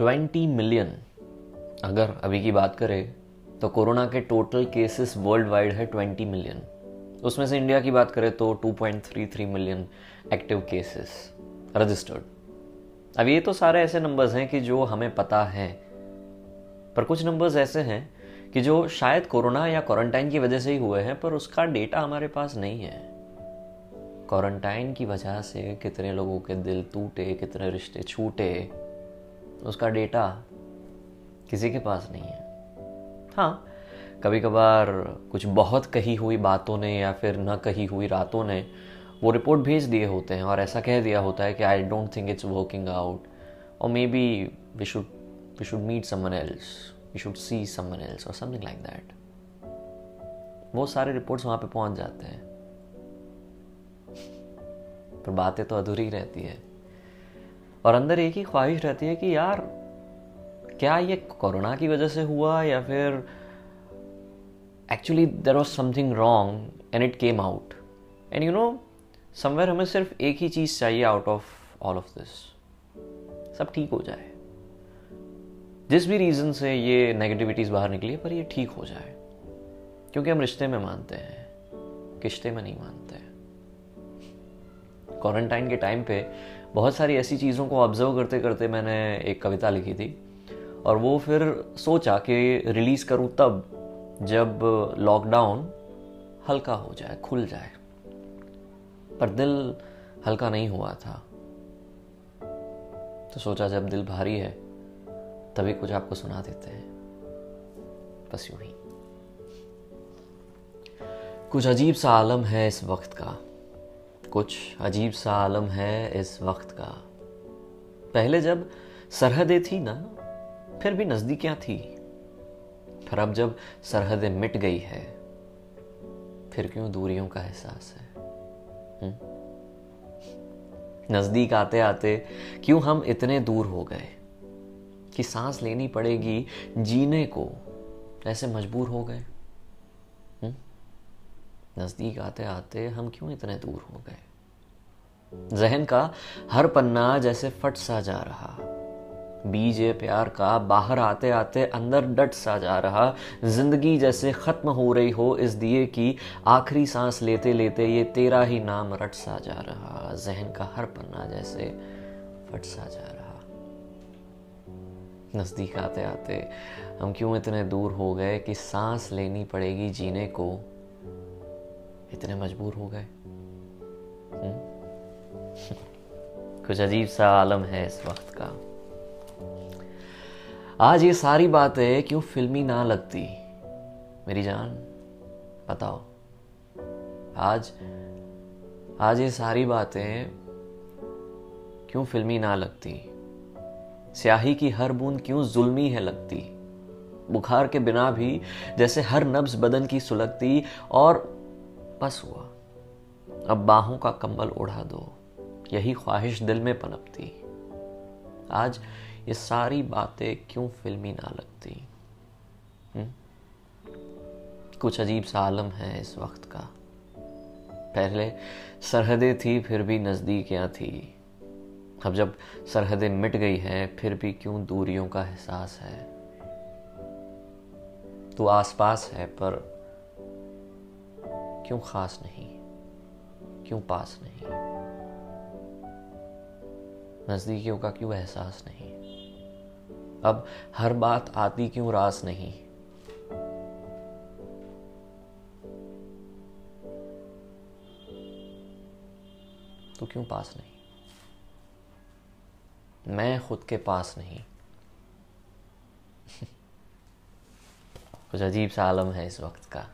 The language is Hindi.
Twenty million. अगर अभी की बात करें तो कोरोना के टोटल केसेस वर्ल्ड वाइड है ट्वेंटी मिलियन। उसमें से इंडिया की बात करें तो two point three three million active cases registered अब ये तो सारे ऐसे नंबर्स हैं कि जो हमें पता है। पर कुछ नंबर्स ऐसे हैं कि जो शायद कोरोना या क्वारंटाइन की वजह से ही हुए हैं, पर उसका डेटा हमारे पास नहीं है। क्वारंटाइन की वजह से कितने लोगों के दिल टूटे, कितने रिश्ते छूटे उसका डेटा किसी के पास नहीं है। हाँ। कभी कभार कुछ बहुत कही हुई बातों ने या फिर न कही हुई रातों ने वो रिपोर्ट भेज दिए होते हैं और ऐसा कह दिया होता है कि I don't think it's working out और maybe we should we should meet someone else we should see someone else और समथिंग लाइक दैट वो सारे रिपोर्ट्स वहाँ पे पहुँच जाते हैं। पर बातें तो अधूरी रहती है। और अंदर एक ही ख्वाहिश रहती है कि यार, क्या ये कोरोना की वजह से हुआ या फिर actually there was something wrong and it came out and you know somewhere हमें सिर्फ़ एक ही चीज़ चाहिए out of all of this सब ठीक हो जाए। जिस भी रीज़न से ये नेगेटिविटीज़ बाहर निकली है, पर ये ठीक हो जाए। क्योंकि हम रिश्ते में मानते हैं, किश्ते में नहीं मानते। क्वारंटाइन के टाइम पे बहुत सारी ऐसी चीज़ों को ऑब्ज़र्व करते करते मैंने एक कविता लिखी थी। और वो फिर सोचा कि रिलीज़ करूँ तब, जब लॉकडाउन हल्का हो जाए, खुल जाए। पर दिल हल्का नहीं हुआ था। तो सोचा जब दिल भारी है, तभी कुछ आपको सुना देते हैं। बस यूँ ही। कुछ अजीब सा आलम है इस वक्त का। कुछ अजीब सा आलम है इस वक्त का। पहले जब सरहदें थी ना, फिर भी नज़दीकियाँ थी। पर अब जब सरहदें मिट गई है, फिर क्यों दूरियों का एहसास है? नज़दीक आते आते क्यों हम इतने दूर हो गए कि सांस लेनी पड़ेगी जीने को? ऐसे मजबूर हो गए। नज़दीक आते आते हम क्यों इतने दूर हो गए? जहन का हर पन्ना जैसे फट सा जा रहा। बीज प्यार का बाहर आते आते अंदर डट सा जा रहा। ज़िंदगी जैसे खत्म हो रही हो इस दिए की, आखिरी सांस लेते लेते ये तेरा ही नाम रट सा जा रहा। जहन का हर पन्ना जैसे फट सा जा रहा। नज़दीक आते आते हम क्यों इतने दूर हो गए कि सांस लेनी पड़ेगी जीने को? इतने मजबूर हो गए। हम्म? कुछ अजीब सा आलम है इस वक्त का। आज ये सारी बातें क्यों फिल्मी ना लगती? मेरी जान, बताओ। आज आज ये सारी बातें क्यों फिल्मी ना लगती? स्याही की हर बूंद क्यों जुल्मी है लगती? बुखार के बिना भी जैसे हर नब्ज बदन की सुलगती और बस हुआ। अब बाहों का कंबल उड़ा दो। यही ख्वाहिश दिल में पनपती। आज ये सारी बातें क्यों फिल्मी ना लगती? हुँ? हम्म? कुछ अजीब सा आलम है इस वक्त का। पहले सरहदें थी, फिर भी नज़दीकियाँ थी। अब जब सरहदें मिट गई हैं, फिर भी क्यों दूरियों का एहसास है? तू आसपास है, पर क्यों खास नहीं? क्यों पास नहीं? नजदीकियों का क्यों एहसास नहीं? अब हर बात आती क्यों रास नहीं? तो क्यों पास नहीं? मैं खुद के पास नहीं। कुछ अजीब सा आलम है इस वक्त का।